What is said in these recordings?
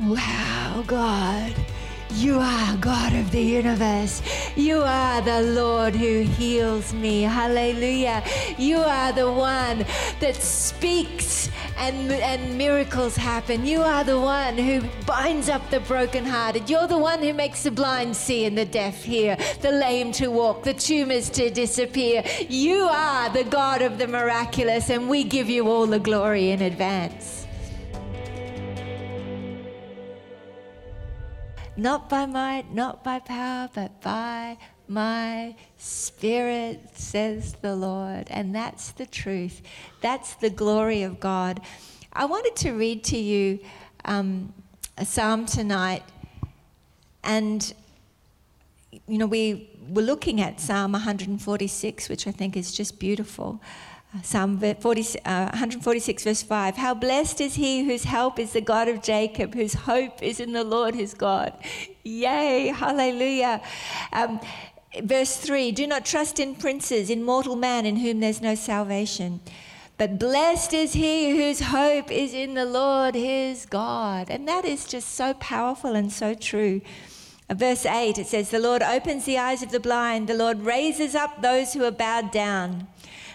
Wow, God. You are God of the universe. You are the Lord who heals me. Hallelujah. You are the one that speaks and, and miracles happen. You are the one who binds up the brokenhearted. You're the one who makes the blind see and the deaf hear, the lame to walk, the tumors to disappear. You are the God of the miraculous, and we give you all the glory in advance. Not by might, not by power, but by my spirit, says the Lord. And that's the truth. That's the glory of God. I wanted to read to you um, a psalm tonight. And, you know, we were looking at Psalm 146, which I think is just beautiful. Psalm 40, uh, 146, verse 5. How blessed is he whose help is the God of Jacob, whose hope is in the Lord his God. Yay, hallelujah. Um, verse 3 Do not trust in princes, in mortal man in whom there's no salvation. But blessed is he whose hope is in the Lord his God. And that is just so powerful and so true. Uh, verse 8, it says, The Lord opens the eyes of the blind, the Lord raises up those who are bowed down.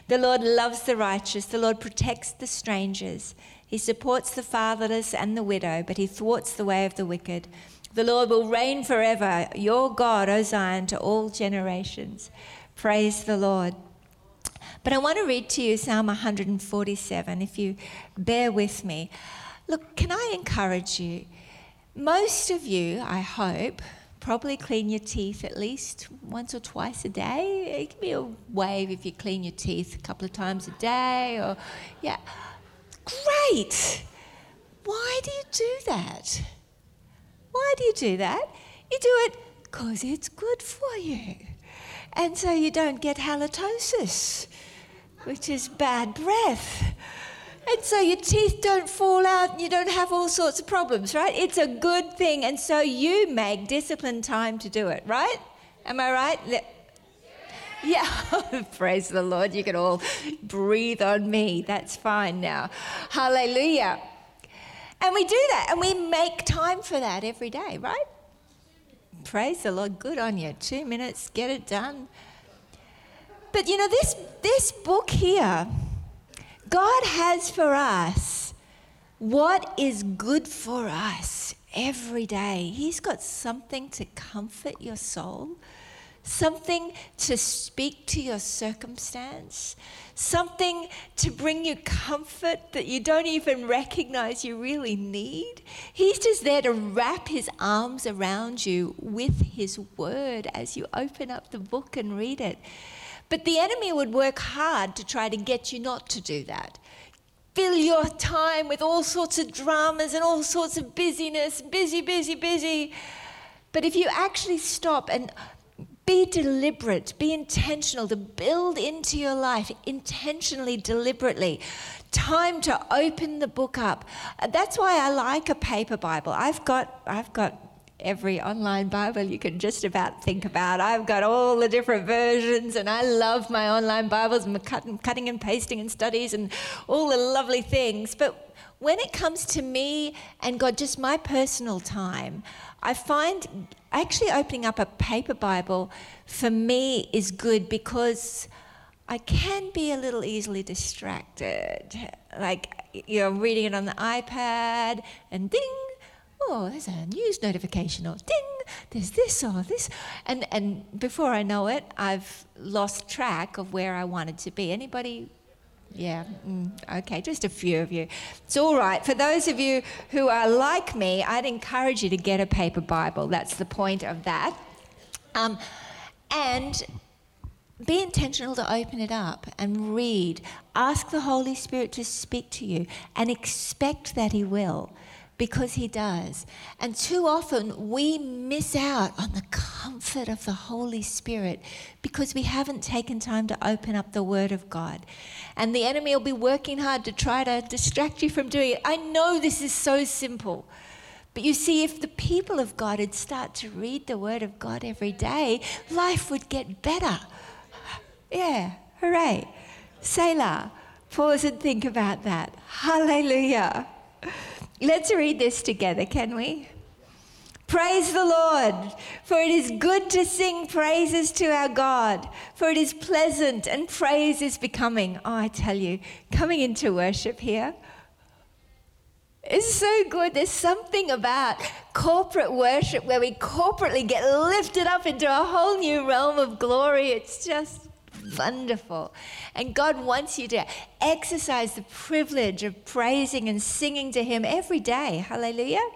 The Lord loves the righteous. The Lord protects the strangers. He supports the fatherless and the widow, but he thwarts the way of the wicked. The Lord will reign forever. Your God, O Zion, to all generations. Praise the Lord. But I want to read to you Psalm 147, if you bear with me. Look, can I encourage you? Most of you, I hope, probably clean your teeth at least once or twice a day. It can be a wave if you clean your teeth a couple of times a day or, yeah. Great! Why do you do that? Why do you do that? You do it because it's good for you. And so you don't get halitosis, which is bad breath. And so your teeth don't fall out and you don't have all sorts of problems, right? It's a good thing. And so you make disciplined time to do it, right? Am I right? Yeah, praise the Lord. You can all breathe on me. That's fine now. Hallelujah. And we do that and we make time for that every day, right? Praise the Lord. Good on you. Two minutes, get it done. But you know, this, this book here, God has for us what is good for us every day. He's got something to comfort your soul, something to speak to your circumstance, something to bring you comfort that you don't even recognize you really need. He's just there to wrap his arms around you with his word as you open up the book and read it. But the enemy would work hard to try to get you not to do that. Fill your time with all sorts of dramas and all sorts of busyness, busy, busy, busy. But if you actually stop and be deliberate, be intentional to build into your life intentionally, deliberately. Time to open the book up. That's why I like a paper Bible. I've got, I've got every online Bible you can just about think about. I've got all the different versions, and I love my online Bibles and cutting, and pasting and studies and all the lovely things. But when it comes to me and God, just my personal time, I find actually opening up a paper Bible for me is good because I can be a little easily distracted. Like, you're reading it on the iPad, and ding, oh, there's a news notification, or ding, there's this or this. And, and before I know it, I've lost track of where I wanted to be. Anybody? Yeah, mm, okay, just a few of you. It's all right. For those of you who are like me, I'd encourage you to get a paper Bible. That's the point of that. Um, and be intentional to open it up and read. Ask the Holy Spirit to speak to you and expect that He will because He does. And too often we miss out on the comfort of the Holy Spirit because we haven't taken time to open up the Word of God. And the enemy will be working hard to try to distract you from doing it. I know this is so simple. But you see, if the people of God would start to read the Word of God every day, life would get better. Yeah, hooray. Selah. Pause and think about that. Hallelujah. Let's read this together, can we? Praise the Lord, for it is good to sing praises to our God, for it is pleasant and praise is becoming. Oh, I tell you, coming into worship here is so good. There's something about corporate worship where we corporately get lifted up into a whole new realm of glory. It's just wonderful. And God wants you to exercise the privilege of praising and singing to Him every day. Hallelujah.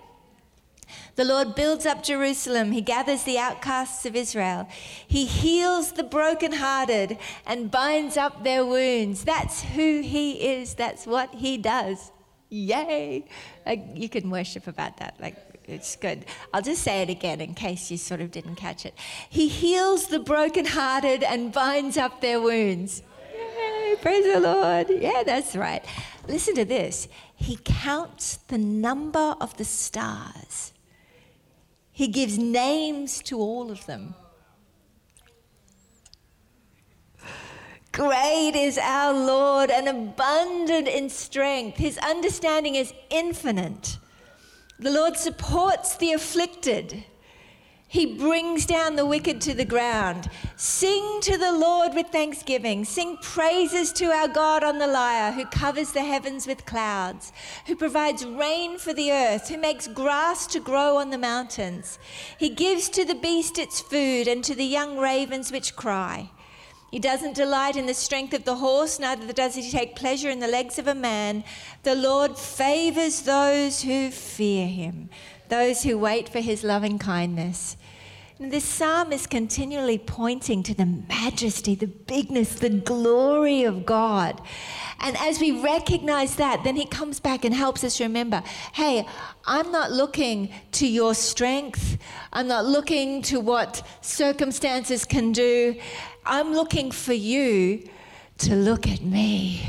The Lord builds up Jerusalem. He gathers the outcasts of Israel. He heals the brokenhearted and binds up their wounds. That's who He is. That's what He does. Yay! Uh, you can worship about that. Like, it's good. I'll just say it again in case you sort of didn't catch it. He heals the brokenhearted and binds up their wounds. Yay, praise the Lord. Yeah, that's right. Listen to this. He counts the number of the stars he gives names to all of them. Great is our Lord and abundant in strength. His understanding is infinite. The Lord supports the afflicted. He brings down the wicked to the ground. Sing to the Lord with thanksgiving. Sing praises to our God on the lyre, who covers the heavens with clouds, who provides rain for the earth, who makes grass to grow on the mountains. He gives to the beast its food and to the young ravens which cry. He doesn't delight in the strength of the horse, neither does he take pleasure in the legs of a man. The Lord favors those who fear him, those who wait for his loving kindness. This psalm is continually pointing to the majesty, the bigness, the glory of God. And as we recognize that, then he comes back and helps us remember hey, I'm not looking to your strength, I'm not looking to what circumstances can do. I'm looking for you to look at me.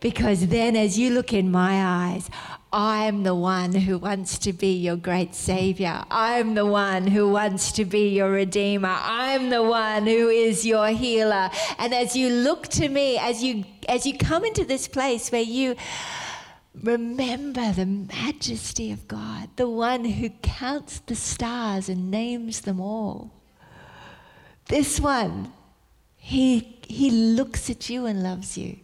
Because then, as you look in my eyes, I'm the one who wants to be your great savior. I'm the one who wants to be your redeemer. I'm the one who is your healer. And as you look to me, as you as you come into this place where you remember the majesty of God, the one who counts the stars and names them all. This one, he he looks at you and loves you.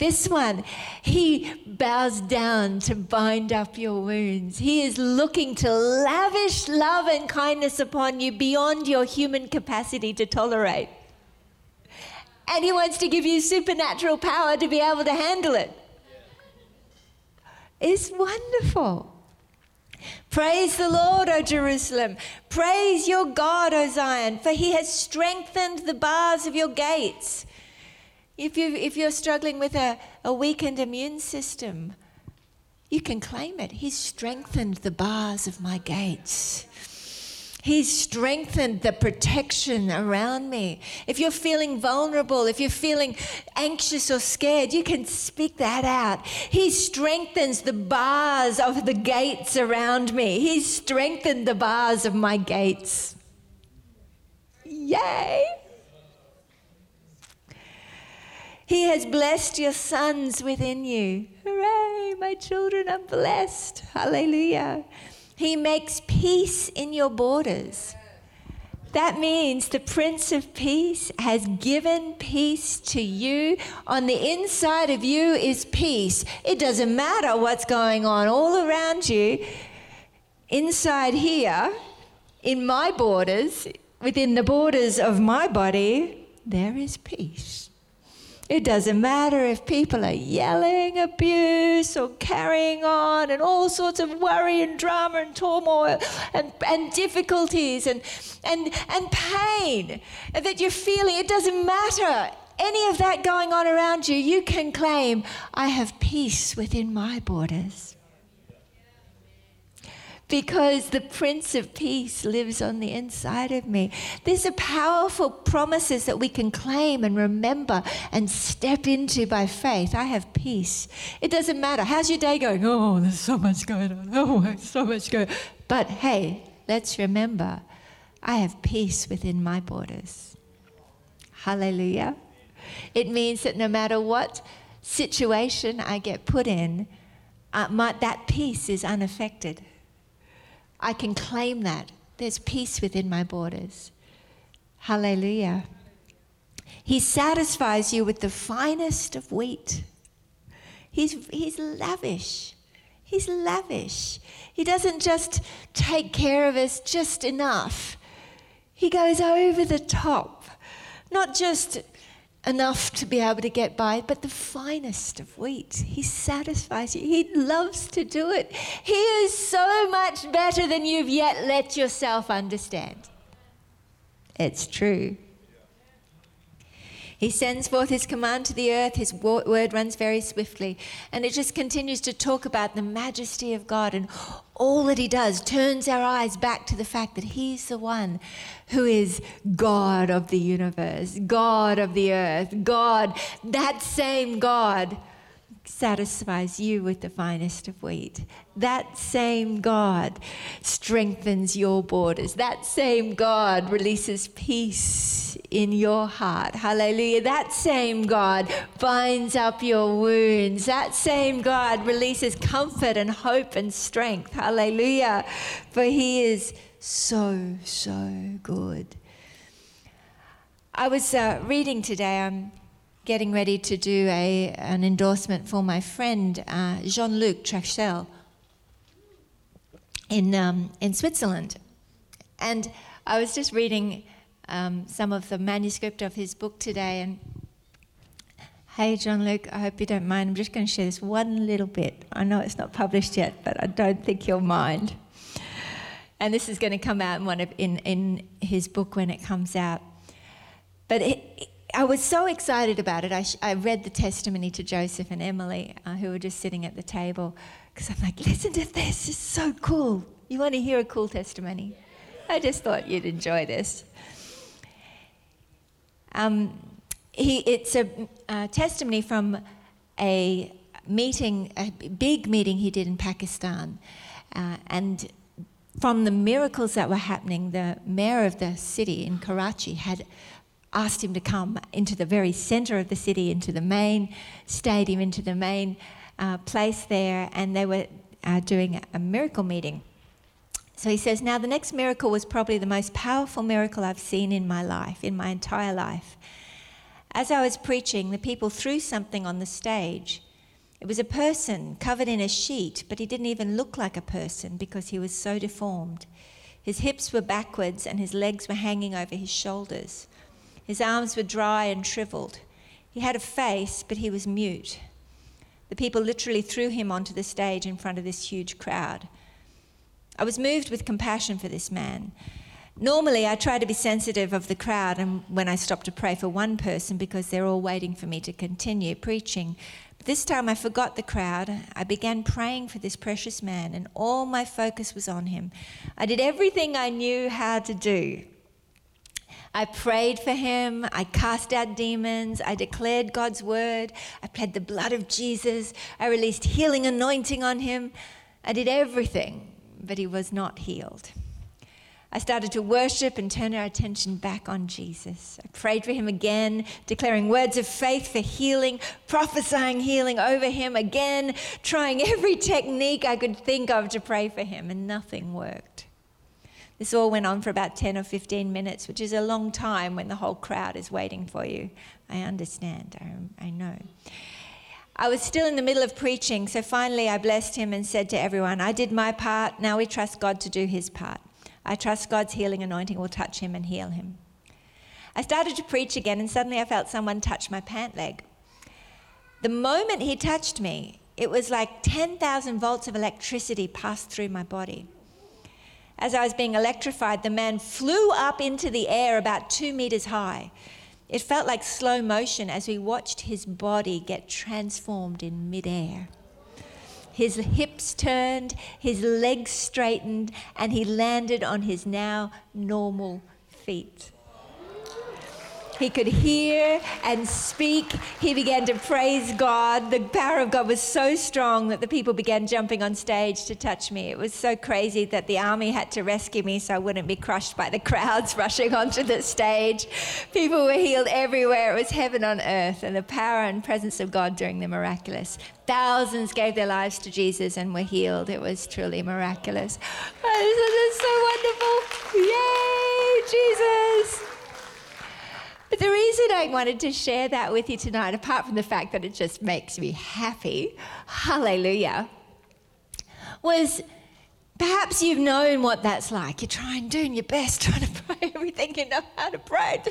This one, he bows down to bind up your wounds. He is looking to lavish love and kindness upon you beyond your human capacity to tolerate. And he wants to give you supernatural power to be able to handle it. It's wonderful. Praise the Lord, O Jerusalem. Praise your God, O Zion, for he has strengthened the bars of your gates. If, you, if you're struggling with a, a weakened immune system, you can claim it. He's strengthened the bars of my gates. He's strengthened the protection around me. If you're feeling vulnerable, if you're feeling anxious or scared, you can speak that out. He strengthens the bars of the gates around me. He's strengthened the bars of my gates. Yay! He has blessed your sons within you. Hooray, my children are blessed. Hallelujah. He makes peace in your borders. That means the Prince of Peace has given peace to you. On the inside of you is peace. It doesn't matter what's going on all around you. Inside here, in my borders, within the borders of my body, there is peace. It doesn't matter if people are yelling abuse or carrying on and all sorts of worry and drama and turmoil and, and difficulties and, and, and pain that you're feeling. It doesn't matter. Any of that going on around you, you can claim, I have peace within my borders because the Prince of Peace lives on the inside of me. These are powerful promises that we can claim and remember and step into by faith. I have peace. It doesn't matter. How's your day going? Oh, there's so much going on. Oh, so much going on. But hey, let's remember I have peace within my borders. Hallelujah. It means that no matter what situation I get put in, uh, my, that peace is unaffected. I can claim that. There's peace within my borders. Hallelujah. He satisfies you with the finest of wheat. He's, he's lavish. He's lavish. He doesn't just take care of us just enough, He goes over the top. Not just enough to be able to get by, but the finest of wheat. He satisfies you. He loves to do it. He is so much better than you've yet let yourself understand. It's true. He sends forth his command to the earth, his word runs very swiftly. And it just continues to talk about the majesty of God and all that he does turns our eyes back to the fact that he's the one who is God of the universe, God of the earth, God, that same God satisfies you with the finest of wheat. That same God strengthens your borders. That same God releases peace in your heart. Hallelujah. That same God binds up your wounds. That same God releases comfort and hope and strength. Hallelujah. For he is so, so good. I was uh, reading today, I'm getting ready to do a, an endorsement for my friend uh, Jean Luc Trachsel in, um, in Switzerland. And I was just reading um, some of the manuscript of his book today. And hey, Jean Luc, I hope you don't mind. I'm just going to share this one little bit. I know it's not published yet, but I don't think you'll mind. And this is going to come out in, one of, in, in his book when it comes out. But it, I was so excited about it. I, sh- I read the testimony to Joseph and Emily, uh, who were just sitting at the table, because I'm like, listen to this. It's so cool. You want to hear a cool testimony? I just thought you'd enjoy this. Um, he, it's a, a testimony from a meeting, a big meeting he did in Pakistan. Uh, and from the miracles that were happening, the mayor of the city in Karachi had asked him to come into the very center of the city, into the main stadium, into the main uh, place there, and they were uh, doing a miracle meeting. So he says, Now the next miracle was probably the most powerful miracle I've seen in my life, in my entire life. As I was preaching, the people threw something on the stage. It was a person covered in a sheet, but he didn't even look like a person because he was so deformed. His hips were backwards and his legs were hanging over his shoulders. His arms were dry and shriveled. He had a face, but he was mute. The people literally threw him onto the stage in front of this huge crowd. I was moved with compassion for this man. Normally, I try to be sensitive of the crowd and when I stop to pray for one person because they're all waiting for me to continue preaching. But this time I forgot the crowd. I began praying for this precious man, and all my focus was on him. I did everything I knew how to do. I prayed for him. I cast out demons. I declared God's word. I pled the blood of Jesus. I released healing anointing on him. I did everything, but he was not healed. I started to worship and turn our attention back on Jesus. I prayed for him again, declaring words of faith for healing, prophesying healing over him again, trying every technique I could think of to pray for him, and nothing worked. This all went on for about 10 or 15 minutes, which is a long time when the whole crowd is waiting for you. I understand, I, I know. I was still in the middle of preaching, so finally I blessed him and said to everyone, I did my part, now we trust God to do his part. I trust God's healing anointing will touch him and heal him. I started to preach again, and suddenly I felt someone touch my pant leg. The moment he touched me, it was like 10,000 volts of electricity passed through my body. As I was being electrified, the man flew up into the air about two meters high. It felt like slow motion as we watched his body get transformed in midair. His hips turned, his legs straightened, and he landed on his now normal feet. He could hear and speak. He began to praise God. The power of God was so strong that the people began jumping on stage to touch me. It was so crazy that the army had to rescue me so I wouldn't be crushed by the crowds rushing onto the stage. People were healed everywhere. It was heaven on earth, and the power and presence of God doing the miraculous. Thousands gave their lives to Jesus and were healed. It was truly miraculous. Oh, this is so wonderful. Yay, Jesus. The reason I wanted to share that with you tonight, apart from the fact that it just makes me happy, hallelujah, was perhaps you've known what that's like. You're trying, doing your best, trying to pray everything you know how to pray.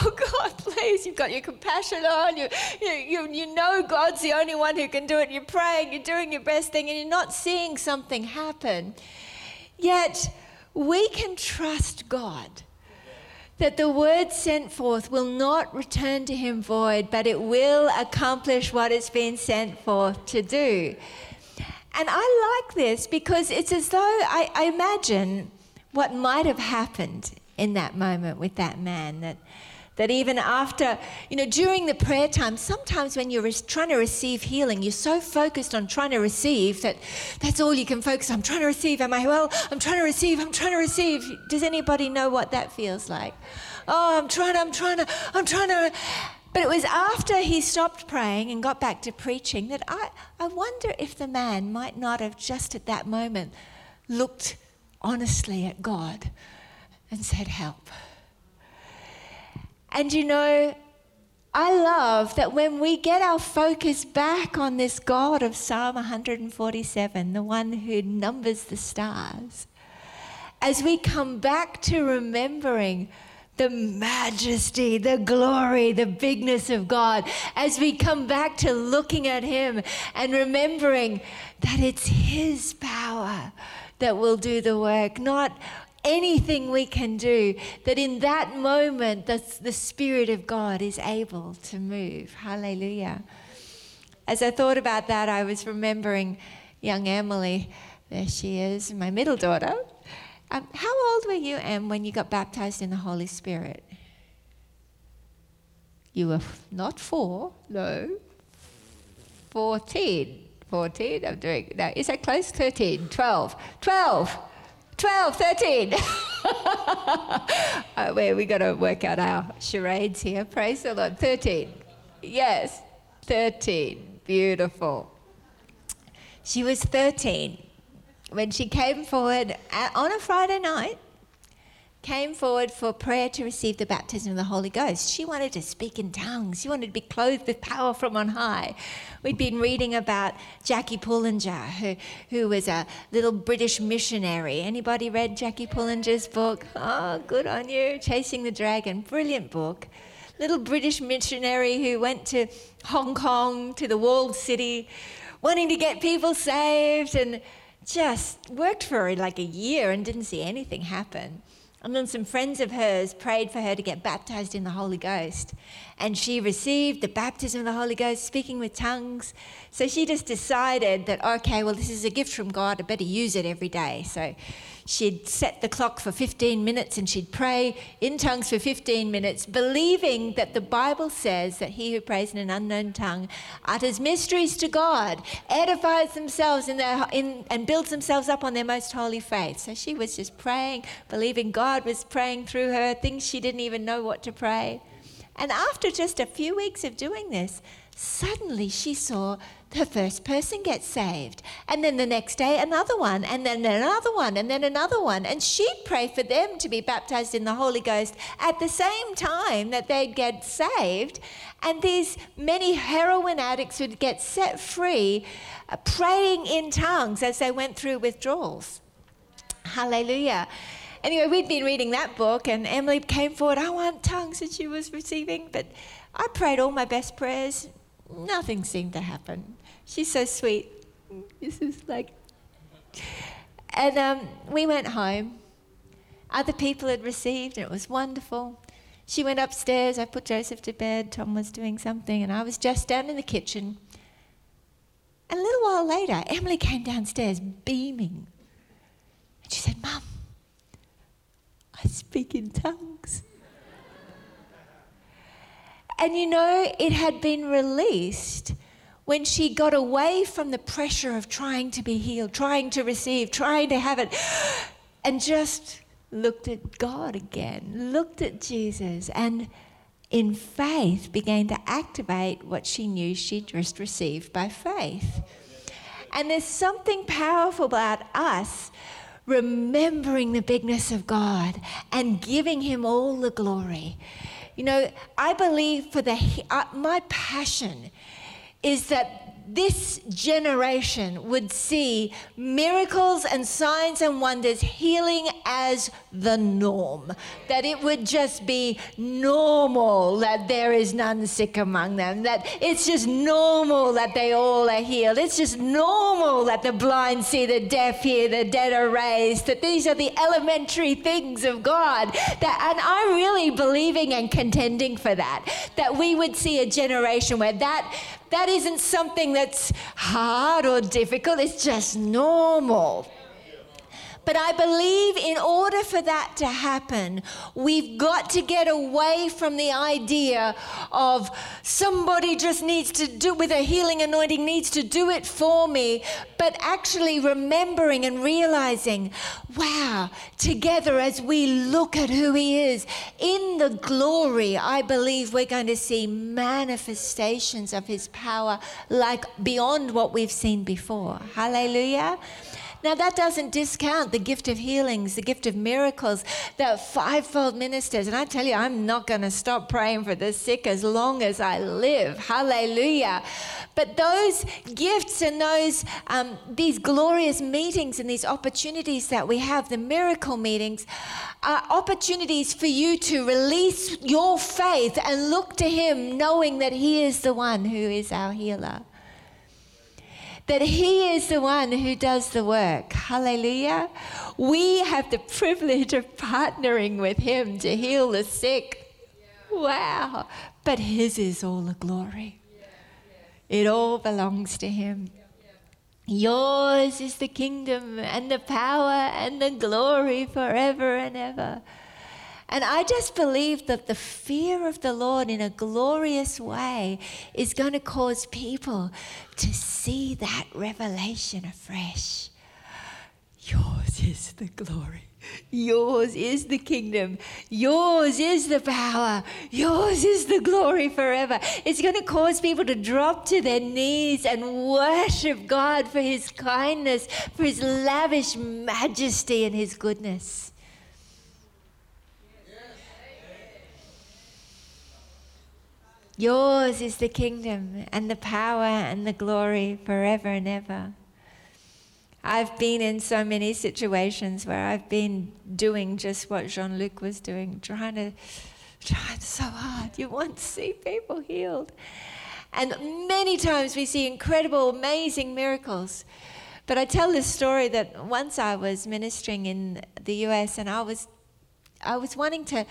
Oh God, please, you've got your compassion on. You, you, you, you know God's the only one who can do it. You're praying, you're doing your best thing, and you're not seeing something happen. Yet, we can trust God that the word sent forth will not return to him void, but it will accomplish what it's been sent forth to do. And I like this because it's as though I, I imagine what might have happened in that moment with that man that that even after, you know, during the prayer time, sometimes when you're trying to receive healing, you're so focused on trying to receive that that's all you can focus on. I'm trying to receive. Am I well? I'm trying to receive. I'm trying to receive. Does anybody know what that feels like? Oh, I'm trying to, I'm trying to, I'm trying to. But it was after he stopped praying and got back to preaching that I, I wonder if the man might not have just at that moment looked honestly at God and said, Help. And you know, I love that when we get our focus back on this God of Psalm 147, the one who numbers the stars, as we come back to remembering the majesty, the glory, the bigness of God, as we come back to looking at Him and remembering that it's His power that will do the work, not anything we can do, that in that moment the, the Spirit of God is able to move. Hallelujah. As I thought about that, I was remembering young Emily. There she is, my middle daughter. Um, how old were you, Em, when you got baptized in the Holy Spirit? You were not four, no. 14. 14, I'm doing, no, is that close? 13, 12. 12. 12, 13. uh, where we got to work out our charades here. Praise the Lord. 13. Yes, 13. Beautiful. She was 13 when she came forward at, on a Friday night came forward for prayer to receive the baptism of the Holy Ghost. She wanted to speak in tongues. She wanted to be clothed with power from on high. We'd been reading about Jackie Pullinger, who, who was a little British missionary. Anybody read Jackie Pullinger's book? Oh, good on you. Chasing the Dragon. Brilliant book. Little British missionary who went to Hong Kong, to the walled city, wanting to get people saved and just worked for like a year and didn't see anything happen. And then some friends of hers prayed for her to get baptized in the Holy Ghost. And she received the baptism of the Holy Ghost, speaking with tongues. So she just decided that, okay, well, this is a gift from God. I better use it every day. So she'd set the clock for 15 minutes and she'd pray in tongues for 15 minutes, believing that the Bible says that he who prays in an unknown tongue utters mysteries to God, edifies themselves in their, in, and builds themselves up on their most holy faith. So she was just praying, believing God was praying through her, things she didn't even know what to pray. And after just a few weeks of doing this, suddenly she saw the first person get saved. And then the next day, another one, and then another one, and then another one. And she'd pray for them to be baptized in the Holy Ghost at the same time that they'd get saved. And these many heroin addicts would get set free, uh, praying in tongues as they went through withdrawals. Hallelujah. Anyway, we'd been reading that book, and Emily came forward. I want tongues that she was receiving, but I prayed all my best prayers. Nothing seemed to happen. She's so sweet. This is like. And um, we went home. Other people had received, and it was wonderful. She went upstairs. I put Joseph to bed. Tom was doing something, and I was just down in the kitchen. And a little while later, Emily came downstairs beaming. And she said, Mum, speak in tongues. And you know, it had been released when she got away from the pressure of trying to be healed, trying to receive, trying to have it, and just looked at God again, looked at Jesus, and in faith began to activate what she knew she'd just received by faith. And there's something powerful about us remembering the bigness of God and giving Him all the glory. You know, I believe for the uh, my passion is that this generation would see miracles and signs and wonders, healing as the norm. That it would just be normal that there is none sick among them. That it's just normal that they all are healed. It's just normal that the blind see, the deaf hear, the dead are raised. That these are the elementary things of God. That, and I'm really believing and contending for that. That we would see a generation where that that isn't something that's hard or difficult, it's just normal. But I believe in order for that to happen, we've got to get away from the idea of somebody just needs to do with a healing anointing, needs to do it for me, but actually remembering and realizing, wow, together as we look at who He is, in the glory, I believe we're going to see manifestations of His power like beyond what we've seen before. Hallelujah. Now, that doesn't discount the gift of healings, the gift of miracles, the fivefold ministers. And I tell you, I'm not going to stop praying for the sick as long as I live. Hallelujah. But those gifts and those, um, these glorious meetings and these opportunities that we have, the miracle meetings, are opportunities for you to release your faith and look to Him, knowing that He is the one who is our healer that He is the one who does the work. Hallelujah. We have the privilege of partnering with Him to heal the sick. Wow. But His is all the glory, it all belongs to Him. Yours is the kingdom and the power and the glory forever and ever. And I just believe that the fear of the Lord in a glorious way is going to cause people to see that revelation afresh. Yours is the glory. Yours is the kingdom. Yours is the power. Yours is the glory forever. It's going to cause people to drop to their knees and worship God for his kindness, for his lavish majesty and his goodness. Yours is the kingdom and the power and the glory forever and ever. I've been in so many situations where I've been doing just what Jean Luc was doing, trying to, trying so hard. You want to see people healed. And many times we see incredible, amazing miracles. But I tell this story that once I was ministering in the US and I was, I was wanting to,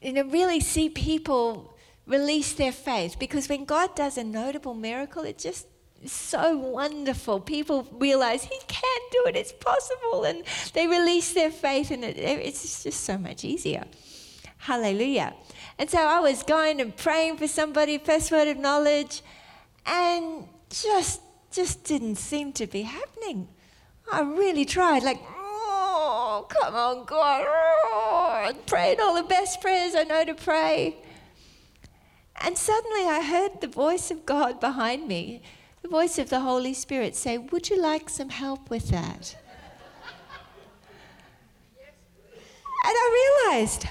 you know, really see people release their faith because when God does a notable miracle, it just so wonderful. People realize He can do it, it's possible, and they release their faith, and it, it's just so much easier. Hallelujah. And so I was going and praying for somebody, first word of knowledge, and just just didn't seem to be happening. I really tried, like, oh, come on, God. Oh, prayed all the best prayers I know to pray. And suddenly I heard the voice of God behind me, the voice of the Holy Spirit say, Would you like some help with that? And I realized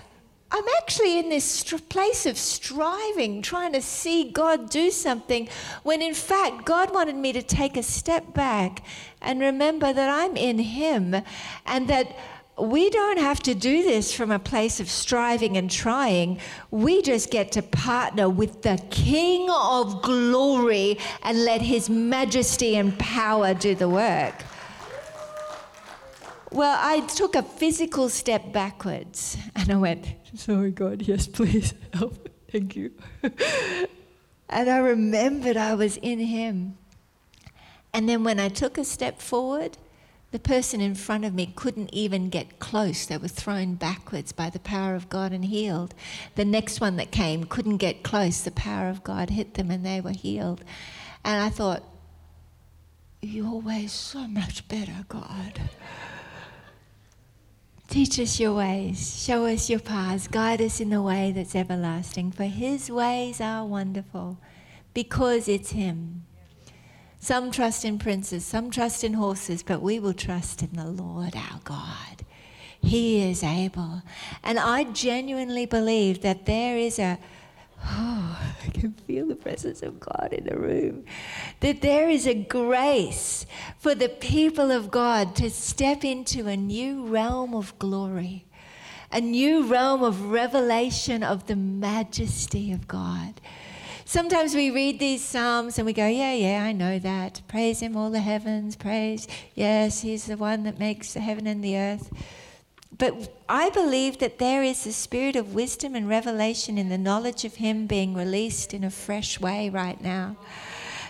I'm actually in this place of striving, trying to see God do something, when in fact God wanted me to take a step back and remember that I'm in Him and that we don't have to do this from a place of striving and trying. We just get to partner with the King of glory and let his majesty and power do the work. Well, I took a physical step backwards and I went, Sorry, God, yes, please help. Thank you. and I remembered I was in him. And then when I took a step forward, The person in front of me couldn't even get close. They were thrown backwards by the power of God and healed. The next one that came couldn't get close. The power of God hit them and they were healed. And I thought, Your ways so much better, God. Teach us your ways, show us your paths, guide us in the way that's everlasting, for his ways are wonderful because it's him. Some trust in princes, some trust in horses, but we will trust in the Lord our God. He is able. And I genuinely believe that there is a Oh, I can feel the presence of God in the room. That there is a grace for the people of God to step into a new realm of glory, a new realm of revelation of the majesty of God. Sometimes we read these Psalms and we go, Yeah, yeah, I know that. Praise Him, all the heavens. Praise. Yes, He's the one that makes the heaven and the earth. But I believe that there is a spirit of wisdom and revelation in the knowledge of Him being released in a fresh way right now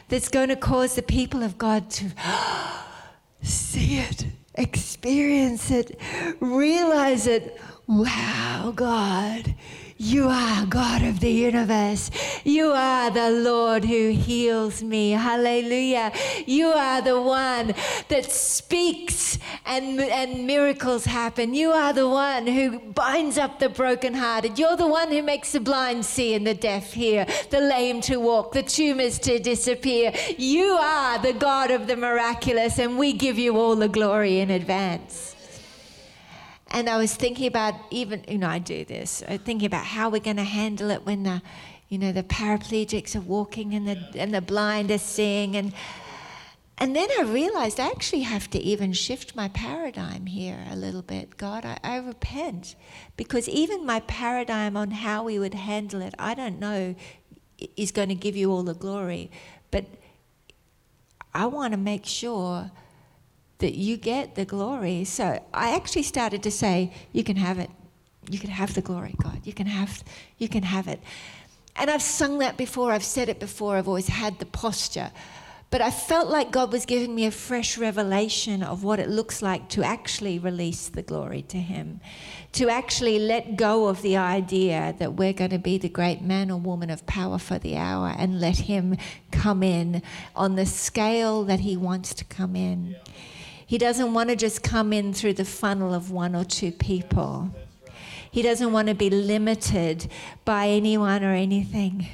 that's going to cause the people of God to see it, experience it, realize it. Wow, God, you are God of the universe. You are the Lord who heals me. Hallelujah. You are the one that speaks and, and miracles happen. You are the one who binds up the brokenhearted. You're the one who makes the blind see and the deaf hear, the lame to walk, the tumors to disappear. You are the God of the miraculous, and we give you all the glory in advance. And I was thinking about even, you know, I do this, uh, thinking about how we're going to handle it when the, you know, the paraplegics are walking and the, and the blind are seeing. And, and then I realized I actually have to even shift my paradigm here a little bit. God, I, I repent. Because even my paradigm on how we would handle it, I don't know, is going to give you all the glory. But I want to make sure that you get the glory. So I actually started to say, You can have it. You can have the glory, God. You can have, you can have it. And I've sung that before, I've said it before, I've always had the posture. But I felt like God was giving me a fresh revelation of what it looks like to actually release the glory to Him, to actually let go of the idea that we're going to be the great man or woman of power for the hour and let Him come in on the scale that He wants to come in. Yeah. He doesn't want to just come in through the funnel of one or two people. He doesn't want to be limited by anyone or anything.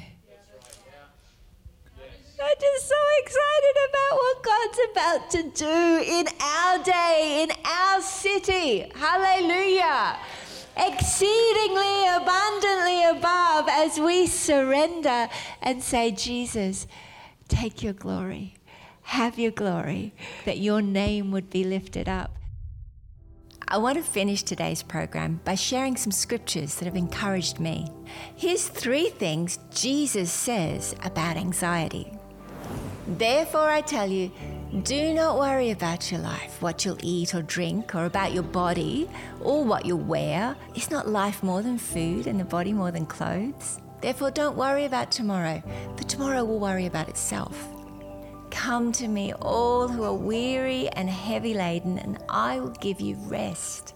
I'm just so excited about what God's about to do in our day, in our city. Hallelujah. Exceedingly abundantly above as we surrender and say, Jesus, take your glory have your glory, that your name would be lifted up. I want to finish today's program by sharing some scriptures that have encouraged me. Here's three things Jesus says about anxiety. Therefore, I tell you, do not worry about your life, what you'll eat or drink, or about your body, or what you'll wear. Is not life more than food and the body more than clothes? Therefore, don't worry about tomorrow, for tomorrow will worry about itself. Come to me, all who are weary and heavy laden, and I will give you rest.